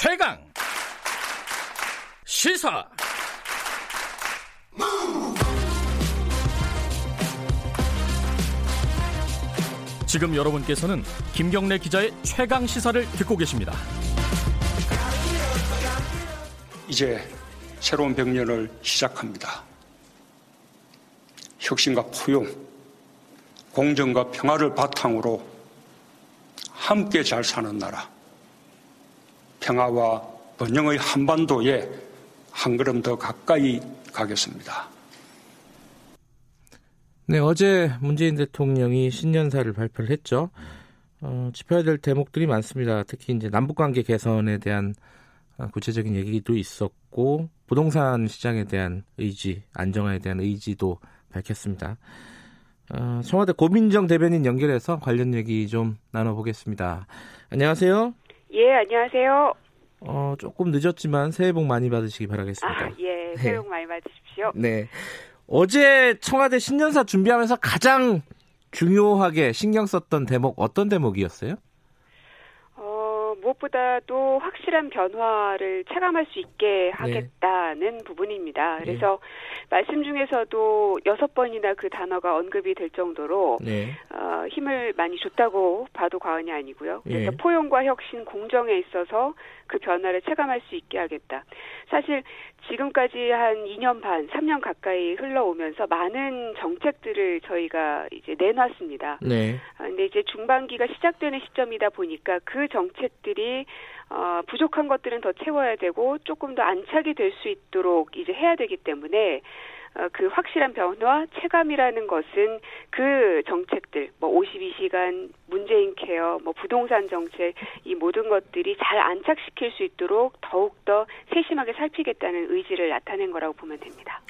최강 시사 지금 여러분께서는 김경래 기자의 최강 시사를 듣고 계십니다. 이제 새로운 백년을 시작합니다. 혁신과 포용, 공정과 평화를 바탕으로 함께 잘 사는 나라, 평화와 번영의 한반도에 한 걸음 더 가까이 가겠습니다. 네, 어제 문재인 대통령이 신년사를 발표를 했죠. 어, 짚어야 될 대목들이 많습니다. 특히 이제 남북관계 개선에 대한 어, 구체적인 얘기도 있었고 부동산 시장에 대한 의지, 안정화에 대한 의지도 밝혔습니다. 어, 청와대 고민정 대변인 연결해서 관련 얘기 좀 나눠보겠습니다. 안녕하세요. 예, 안녕하세요. 어, 조금 늦었지만 새해 복 많이 받으시기 바라겠습니다. 아, 예, 새해 복 네. 많이 받으십시오. 네. 어제 청와대 신년사 준비하면서 가장 중요하게 신경 썼던 대목 어떤 대목이었어요? 어, 무엇보다도 확실한 변화를 체감할 수 있게 네. 하겠다는 네. 부분입니다. 그래서 네. 말씀 중에서도 여섯 번이나 그 단어가 언급이 될 정도로 네. 어, 힘을 많이 줬다고 봐도 과언이 아니고요. 그래서 예. 포용과 혁신, 공정에 있어서 그 변화를 체감할 수 있게 하겠다. 사실 지금까지 한 2년 반, 3년 가까이 흘러오면서 많은 정책들을 저희가 이제 내놨습니다. 네. 아, 근데 이제 중반기가 시작되는 시점이다 보니까 그 정책들이 어, 부족한 것들은 더 채워야 되고 조금 더 안착이 될 수 있도록 이제 해야 되기 때문에 어, 그 확실한 변화 체감이라는 것은 그 정책들 뭐 52시간 문재인 케어 뭐 부동산 정책 이 모든 것들이 잘 안착시킬 수 있도록 더욱 더 세심하게 살피겠다는 의지를 나타낸 거라고 보면 됩니다.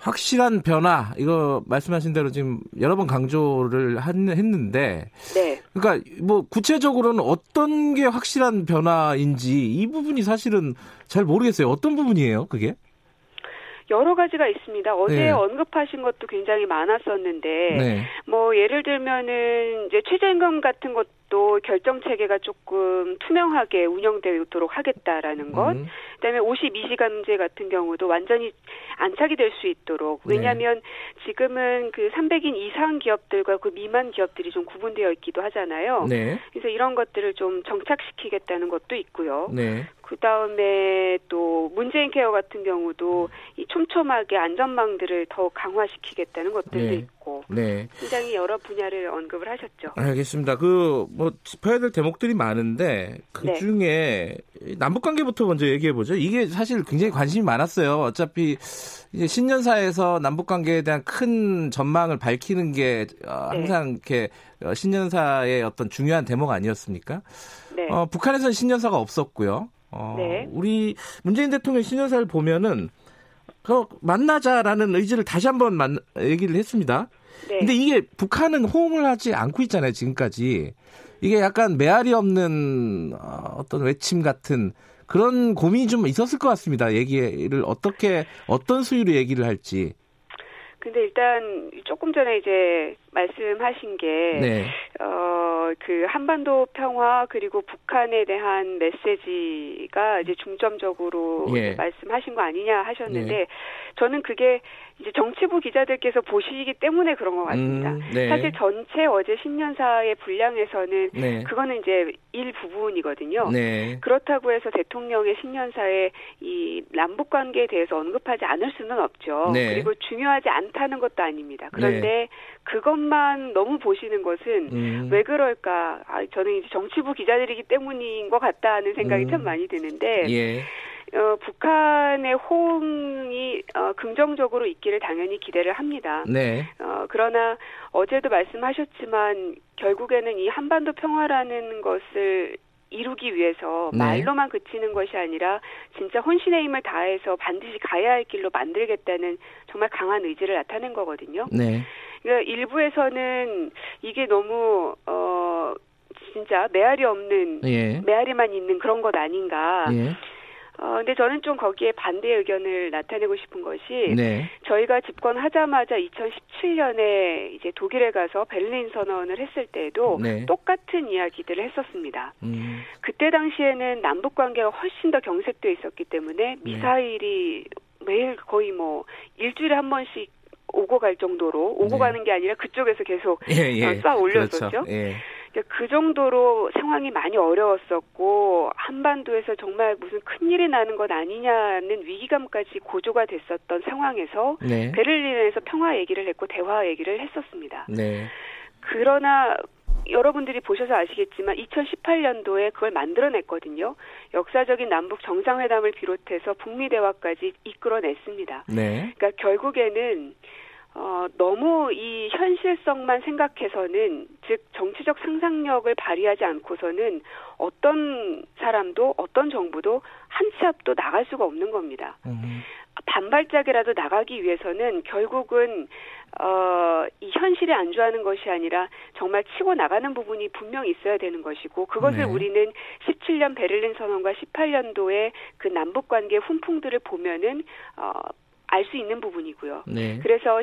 확실한 변화 이거 말씀하신 대로 지금 여러 번 강조를 했는데 네. 그러니까 뭐 구체적으로는 어떤 게 확실한 변화인지 이 부분이 사실은 잘 모르겠어요. 어떤 부분이에요, 그게? 여러 가지가 있습니다. 어제 네. 언급하신 것도 굉장히 많았었는데, 네. 뭐 예를 들면은 이제 최저임금 같은 것도 결정 체계가 조금 투명하게 운영되도록 하겠다라는 것. 음. 그다음에 52시간 문제 같은 경우도 완전히 안착이 될 수 있도록 네. 왜냐하면 네. 지금은 그 300인 이상 기업들과 그 미만 기업들이 좀 구분되어 있기도 하잖아요. 네. 그래서 이런 것들을 좀 정착시키겠다는 것도 있고요. 네. 그 다음에 또 문재인 케어 같은 경우도 이 촘촘하게 안전망들을 더 강화시키겠다는 것들도 네. 있고 네. 굉장히 여러 분야를 언급을 하셨죠. 알겠습니다. 그 뭐 짚어야 될 대목들이 많은데 그 네. 중에 남북 관계부터 먼저 얘기해 보죠. 이게 사실 굉장히 관심이 많았어요. 어차피 이제 신년사에서 남북 관계에 대한 큰 전망을 밝히는 게 어, 네. 항상 이렇게 어, 신년사의 어떤 중요한 대목 아니었습니까? 네. 어, 북한에서는 신년사가 없었고요. 어, 네. 우리 문재인 대통령 신년사를 보면은 그 만나자라는 의지를 다시 한번 만, 얘기를 했습니다. 네. 근데 이게 북한은 호응을 하지 않고 있잖아요, 지금까지. 이게 약간 메아리 없는 어, 어떤 외침 같은 그런 고민이 좀 있었을 것 같습니다. 얘기를 어떻게 어떤 수위로 얘기를 할지. 근데 일단 조금 전에 이제 말씀하신 게 네. 어, 그 한반도 평화 그리고 북한에 대한 메시지가 이제 중점적으로 예. 말씀하신 거 아니냐 하셨는데 예. 저는 그게 이제 정치부 기자들께서 보시기 때문에 그런 것 같습니다. 음, 네. 사실 전체 어제 신년사의 분량에서는 네. 그거는 이제 일부분이거든요. 네. 그렇다고 해서 대통령의 신년사에 이 남북 관계에 대해서 언급하지 않을 수는 없죠. 네. 그리고 중요하지 않다는 것도 아닙니다. 그런데 네. 그것만 너무 보시는 것은 음. 왜 그럴까? 아, 저는 이제 정치부 기자들이기 때문인 것 같다는 생각이 음. 참 많이 드는데. 예. 어, 북한의 호응이 어, 긍정적으로 있기를 당연히 기대를 합니다. 네. 어, 그러나 어제도 말씀하셨지만 결국에는 이 한반도 평화라는 것을 이루기 위해서 네. 말로만 그치는 것이 아니라 진짜 혼신의 힘을 다해서 반드시 가야 할 길로 만들겠다는 정말 강한 의지를 나타낸 거거든요. 네. 그러니까 일부에서는 이게 너무 어 진짜 메아리 없는 예. 메아리만 있는 그런 것 아닌가. 예. 어, 근데 저는 좀 거기에 반대 의견을 나타내고 싶은 것이 네. 저희가 집권하자마자 2017년에 이제 독일에 가서 베를린 선언을 했을 때에도 네. 똑같은 이야기들을 했었습니다. 음. 그때 당시에는 남북 관계가 훨씬 더 경색돼 있었기 때문에 네. 미사일이 매일 거의 뭐 일주일에 한 번씩 오고 갈 정도로 오고 네. 가는 게 아니라 그쪽에서 계속 예, 예. 어, 쏴 올렸었죠. 그렇죠. 예. 그 정도로 상황이 많이 어려웠었고 한반도에서 정말 무슨 큰 일이 나는 것 아니냐는 위기감까지 고조가 됐었던 상황에서 네. 베를린에서 평화 얘기를 했고 대화 얘기를 했었습니다. 네. 그러나 여러분들이 보셔서 아시겠지만 2018년도에 그걸 만들어냈거든요. 역사적인 남북 정상회담을 비롯해서 북미 대화까지 이끌어냈습니다. 네. 그러니까 결국에는 어, 너무 이 현실성만 생각해서는 즉 정치적 상상력을 발휘하지 않고서는 어떤 사람도 어떤 정부도 한 치 앞도 나갈 수가 없는 겁니다. 음. 반발짝이라도 나가기 위해서는 결국은 어, 이 현실에 안주하는 것이 아니라 정말 치고 나가는 부분이 분명히 있어야 되는 것이고 그것을 네. 우리는 17년 베를린 선언과 18년도에 그 남북 관계 훈풍들을 보면은 어, 알 수 있는 부분이고요. 네. 그래서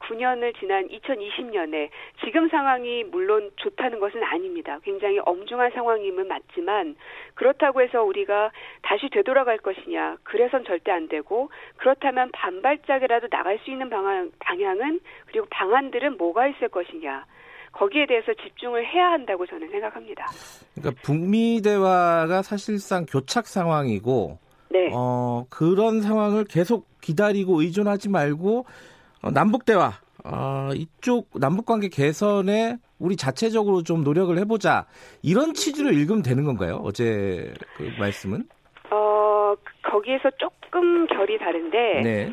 19년을 지난 2020년에 지금 상황이 물론 좋다는 것은 아닙니다. 굉장히 엄중한 상황임은 맞지만 그렇다고 해서 우리가 다시 되돌아갈 것이냐? 그래선 절대 안 되고 그렇다면 반발짝이라도 나갈 수 있는 방안, 방향은 그리고 방안들은 뭐가 있을 것이냐? 거기에 대해서 집중을 해야 한다고 저는 생각합니다. 그러니까 북미 대화가 사실상 교착 상황이고 네. 어, 그런 상황을 계속 기다리고 의존하지 말고 어, 남북 대화 어, 이쪽 남북 관계 개선에 우리 자체적으로 좀 노력을 해보자 이런 취지로 읽으면 되는 건가요? 어제 그 말씀은? 어 거기에서 조금 결이 다른데 네.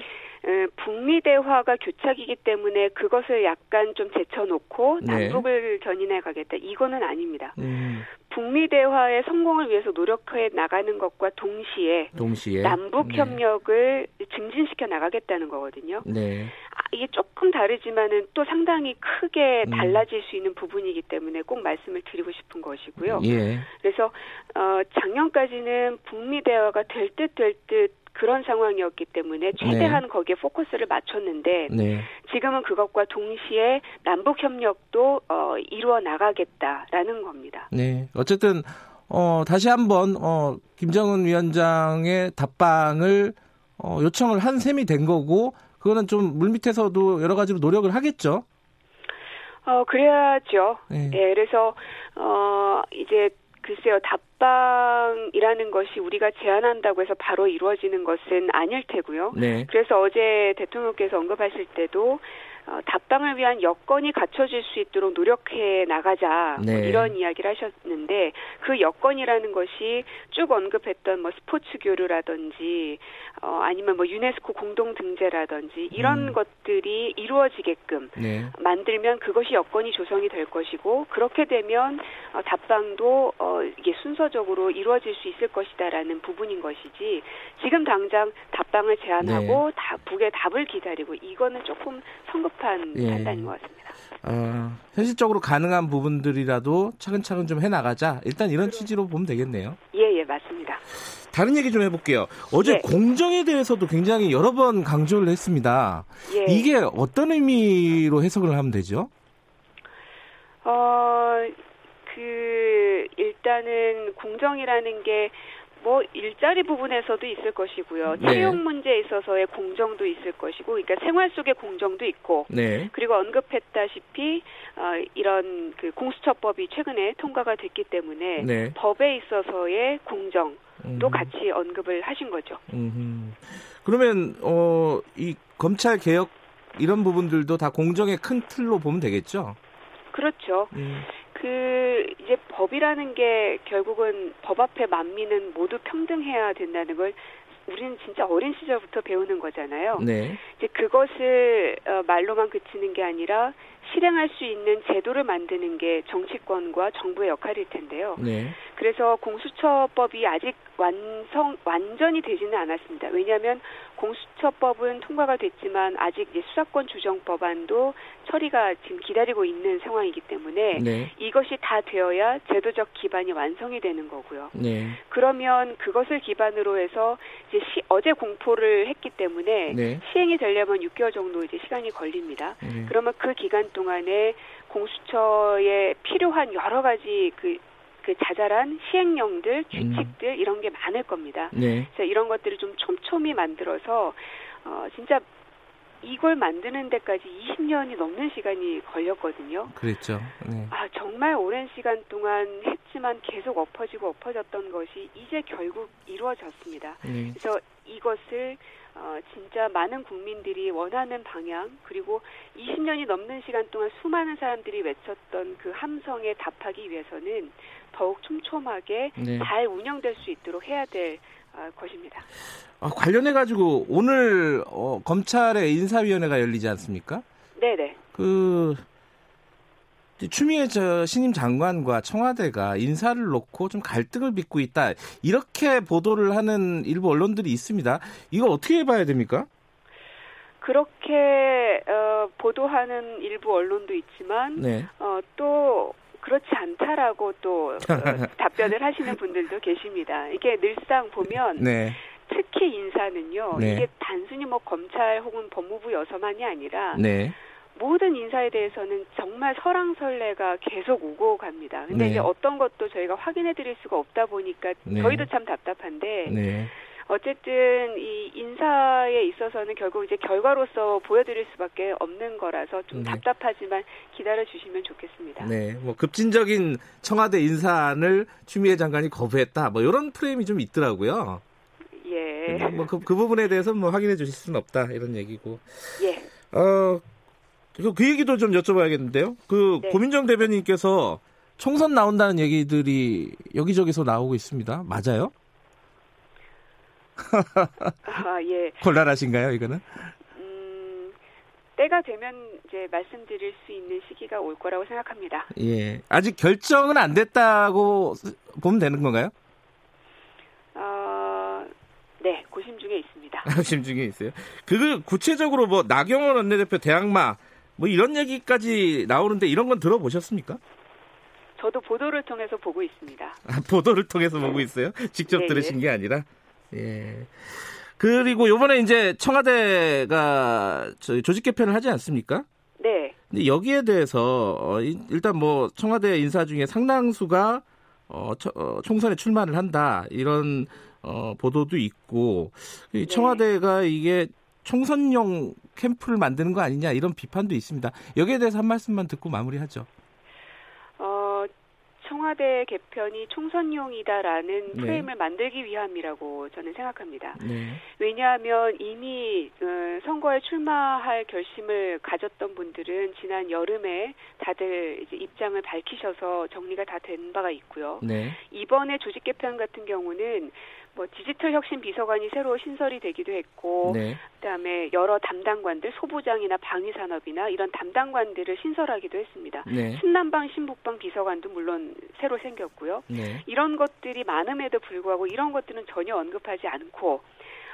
북미 대화가 교착이기 때문에 그것을 약간 좀 제쳐놓고 네. 남북을 견인해 가겠다. 이거는 아닙니다. 음. 북미 대화의 성공을 위해서 노력해 나가는 것과 동시에, 동시에? 남북 네. 협력을 네. 증진시켜 나가겠다는 거거든요. 네. 아, 이게 조금 다르지만은 또 상당히 크게 음. 달라질 음. 수 있는 부분이기 때문에 꼭 말씀을 드리고 싶은 것이고요. 예. 그래서 어 작년까지는 북미 대화가 될 듯 될듯 그런 상황이었기 때문에 최대한 네. 거기에 포커스를 맞췄는데 네. 지금은 그것과 동시에 남북 협력도 어, 이루어 나가겠다라는 겁니다. 네, 어쨌든 어, 다시 한번 어, 김정은 위원장의 답방을 어, 요청을 한 셈이 된 거고 그거는 좀 물밑에서도 여러 가지로 노력을 하겠죠. 어 그래야죠. 네. 예, 그래서 어 이제 글쎄요, 답방이라는 것이 우리가 제안한다고 해서 바로 이루어지는 것은 아닐 테고요. 네. 그래서 어제 대통령께서 언급하실 때도 어, 답방을 위한 여건이 갖춰질 수 있도록 노력해 나가자 뭐 네. 뭐 이런 이야기를 하셨는데 그 여건이라는 것이 쭉 언급했던 뭐 스포츠 교류라든지 어, 아니면 뭐 유네스코 공동 등재라든지 이런 음. 것들이 이루어지게끔 네. 만들면 그것이 여건이 조성이 될 것이고 그렇게 되면 어, 답방도 어, 이게 순서적으로 이루어질 수 있을 것이다라는 부분인 것이지 지금 당장 답방을 제안하고 네. 다 북의 답을 기다리고 이거는 조금 성급 시급한 예. 판단인 것 같습니다. 어, 현실적으로 가능한 부분들이라도 차근차근 좀 해나가자. 일단 이런 취지로 보면 되겠네요. 예, 예, 맞습니다. 다른 얘기 좀 해볼게요. 어제 예. 공정에 대해서도 굉장히 여러 번 강조를 했습니다. 예. 이게 어떤 의미로 해석을 하면 되죠? 어, 그, 일단은 공정이라는 게 뭐 일자리 부분에서도 있을 것이고요. 네. 채용 문제에 있어서의 공정도 있을 것이고, 그러니까 생활 속의 공정도 있고, 네. 그리고 언급했다시피 어, 이런 그 공수처법이 최근에 통과가 됐기 때문에 네. 법에 있어서의 공정도 음. 같이 언급을 하신 거죠. 음. 그러면 어, 이 검찰 개혁 이런 부분들도 다 공정의 큰 틀로 보면 되겠죠? 그렇죠. 음. 그 이제 법이라는 게 결국은 법 앞에 만민은 모두 평등해야 된다는 걸 우리는 진짜 어린 시절부터 배우는 거잖아요. 네. 이제 그것을 어, 말로만 그치는 게 아니라 실행할 수 있는 제도를 만드는 게 정치권과 정부의 역할일 텐데요. 네. 그래서 공수처법이 아직 완성 완전히 되지는 않았습니다. 왜냐하면 공수처법은 통과가 됐지만 아직 이제 수사권 주정 법안도 처리가 지금 기다리고 있는 상황이기 때문에 네. 이것이 다 되어야 제도적 기반이 완성이 되는 거고요. 네. 그러면 그것을 기반으로 해서 이제 시, 어제 공포를 했기 때문에 네. 시행이 되려면 6개월 정도 이제 시간이 걸립니다. 네. 그러면 그 기간 동안에 공수처에 필요한 여러 가지 그, 그 자잘한 시행령들, 규칙들 이런 게 많을 겁니다. 네. 그래서 이런 것들을 좀 촘촘히 만들어서 어 진짜 이걸 만드는 데까지 20년이 넘는 시간이 걸렸거든요. 그랬죠. 네. 아 정말 오랜 시간 동안 했지만 계속 엎어지고 엎어졌던 것이 이제 결국 이루어졌습니다. 네. 그래서 이것을 어, 진짜 많은 국민들이 원하는 방향 그리고 20년이 넘는 시간 동안 수많은 사람들이 외쳤던 그 함성에 답하기 위해서는 더욱 촘촘하게 네. 잘 운영될 수 있도록 해야 될 어, 것입니다. 아, 관련해 가지고 오늘 어, 검찰의 인사위원회가 열리지 않습니까? 네네. 그 추미애 저 신임 장관과 청와대가 인사를 놓고 좀 갈등을 빚고 있다 이렇게 보도를 하는 일부 언론들이 있습니다. 이거 어떻게 봐야 됩니까? 그렇게 어, 보도하는 일부 언론도 있지만 네. 어, 또 그렇지 않다라고 또 어, 답변을 하시는 분들도 계십니다. 이게 늘상 보면 네. 특히 인사는요. 네. 이게 단순히 뭐 검찰 혹은 법무부 여서만이 아니라 네. 모든 인사에 대해서는 정말 설랑설레가 계속 오고 갑니다. 근데 네. 이제 어떤 것도 저희가 확인해 드릴 수가 없다 보니까 네. 저희도 참 답답한데 네. 어쨌든 이 인사에 있어서는 결국 이제 결과로서 보여드릴 수밖에 없는 거라서 좀 네. 답답하지만 기다려 주시면 좋겠습니다. 네. 뭐 급진적인 청와대 인사안을 추미애 장관이 거부했다. 뭐 이런 프레임이 좀 있더라고요. 예, 뭐그 그 부분에 대해서 뭐 확인해 주실 수는 없다 이런 얘기고. 예, 어, 그, 그 얘기도 좀 여쭤봐야겠는데요. 그 네. 고민정 대변인께서 총선 나온다는 얘기들이 여기저기서 나오고 있습니다. 맞아요? 아, 예. 곤란하신가요, 이거는? 음, 때가 되면 이제 말씀드릴 수 있는 시기가 올 거라고 생각합니다. 예. 아직 결정은 안 됐다고 쓰- 보면 되는 건가요? 어, 네, 고심 중에 있습니다. 지금 중에 있어요. 그 구체적으로 뭐 나경원 원내대표 대항마 뭐 이런 얘기까지 나오는데 이런 건 들어보셨습니까? 저도 보도를 통해서 보고 있습니다. 아, 보도를 통해서 보고 있어요. 직접 네, 들으신 게 아니라. 예. 그리고 요번에 이제 청와대가 조직 개편을 하지 않습니까? 네, 근데 여기에 대해서 어, 이- 일단 뭐 청와대 인사 중에 상당수가 어, 처- 어, 총선에 출마를 한다 이런 어, 보도도 있고 이 네. 청와대가 이게 총선용 캠프를 만드는 거 아니냐 이런 비판도 있습니다. 여기에 대해서 한 말씀만 듣고 마무리하죠. 어, 청와대 개편이 총선용이다라는 네. 프레임을 만들기 위함이라고 저는 생각합니다. 네. 왜냐하면 이미 어, 선거에 출마할 결심을 가졌던 분들은 지난 여름에 다들 입장을 밝히셔서 정리가 다 된 바가 있고요. 네. 이번에 조직 개편 같은 경우는 뭐 디지털 혁신 비서관이 새로 신설이 되기도 했고 네. 그다음에 여러 담당관들 소부장이나 방위 산업이나 이런 담당관들을 신설하기도 했습니다. 네. 신남방 신북방 비서관도 물론 새로 생겼고요. 네. 이런 것들이 많음에도 불구하고 이런 것들은 전혀 언급하지 않고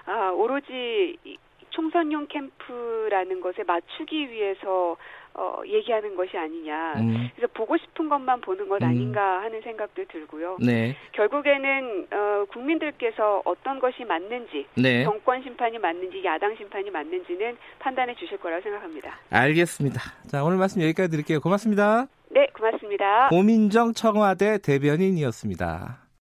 아 오로지 이 총선용 캠프라는 것에 맞추기 위해서 어, 얘기하는 것이 아니냐. 음, 그래서 보고 싶은 것만 보는 것 음. 아닌가 하는 생각도 들고요. 네. 결국에는 어, 국민들께서 어떤 것이 맞는지 네. 정권 심판이 맞는지 야당 심판이 맞는지는 판단해 주실 거라고 생각합니다. 알겠습니다. 자, 오늘 말씀 여기까지 드릴게요. 고맙습니다. 네, 고맙습니다. 고민정 청와대 대변인이었습니다.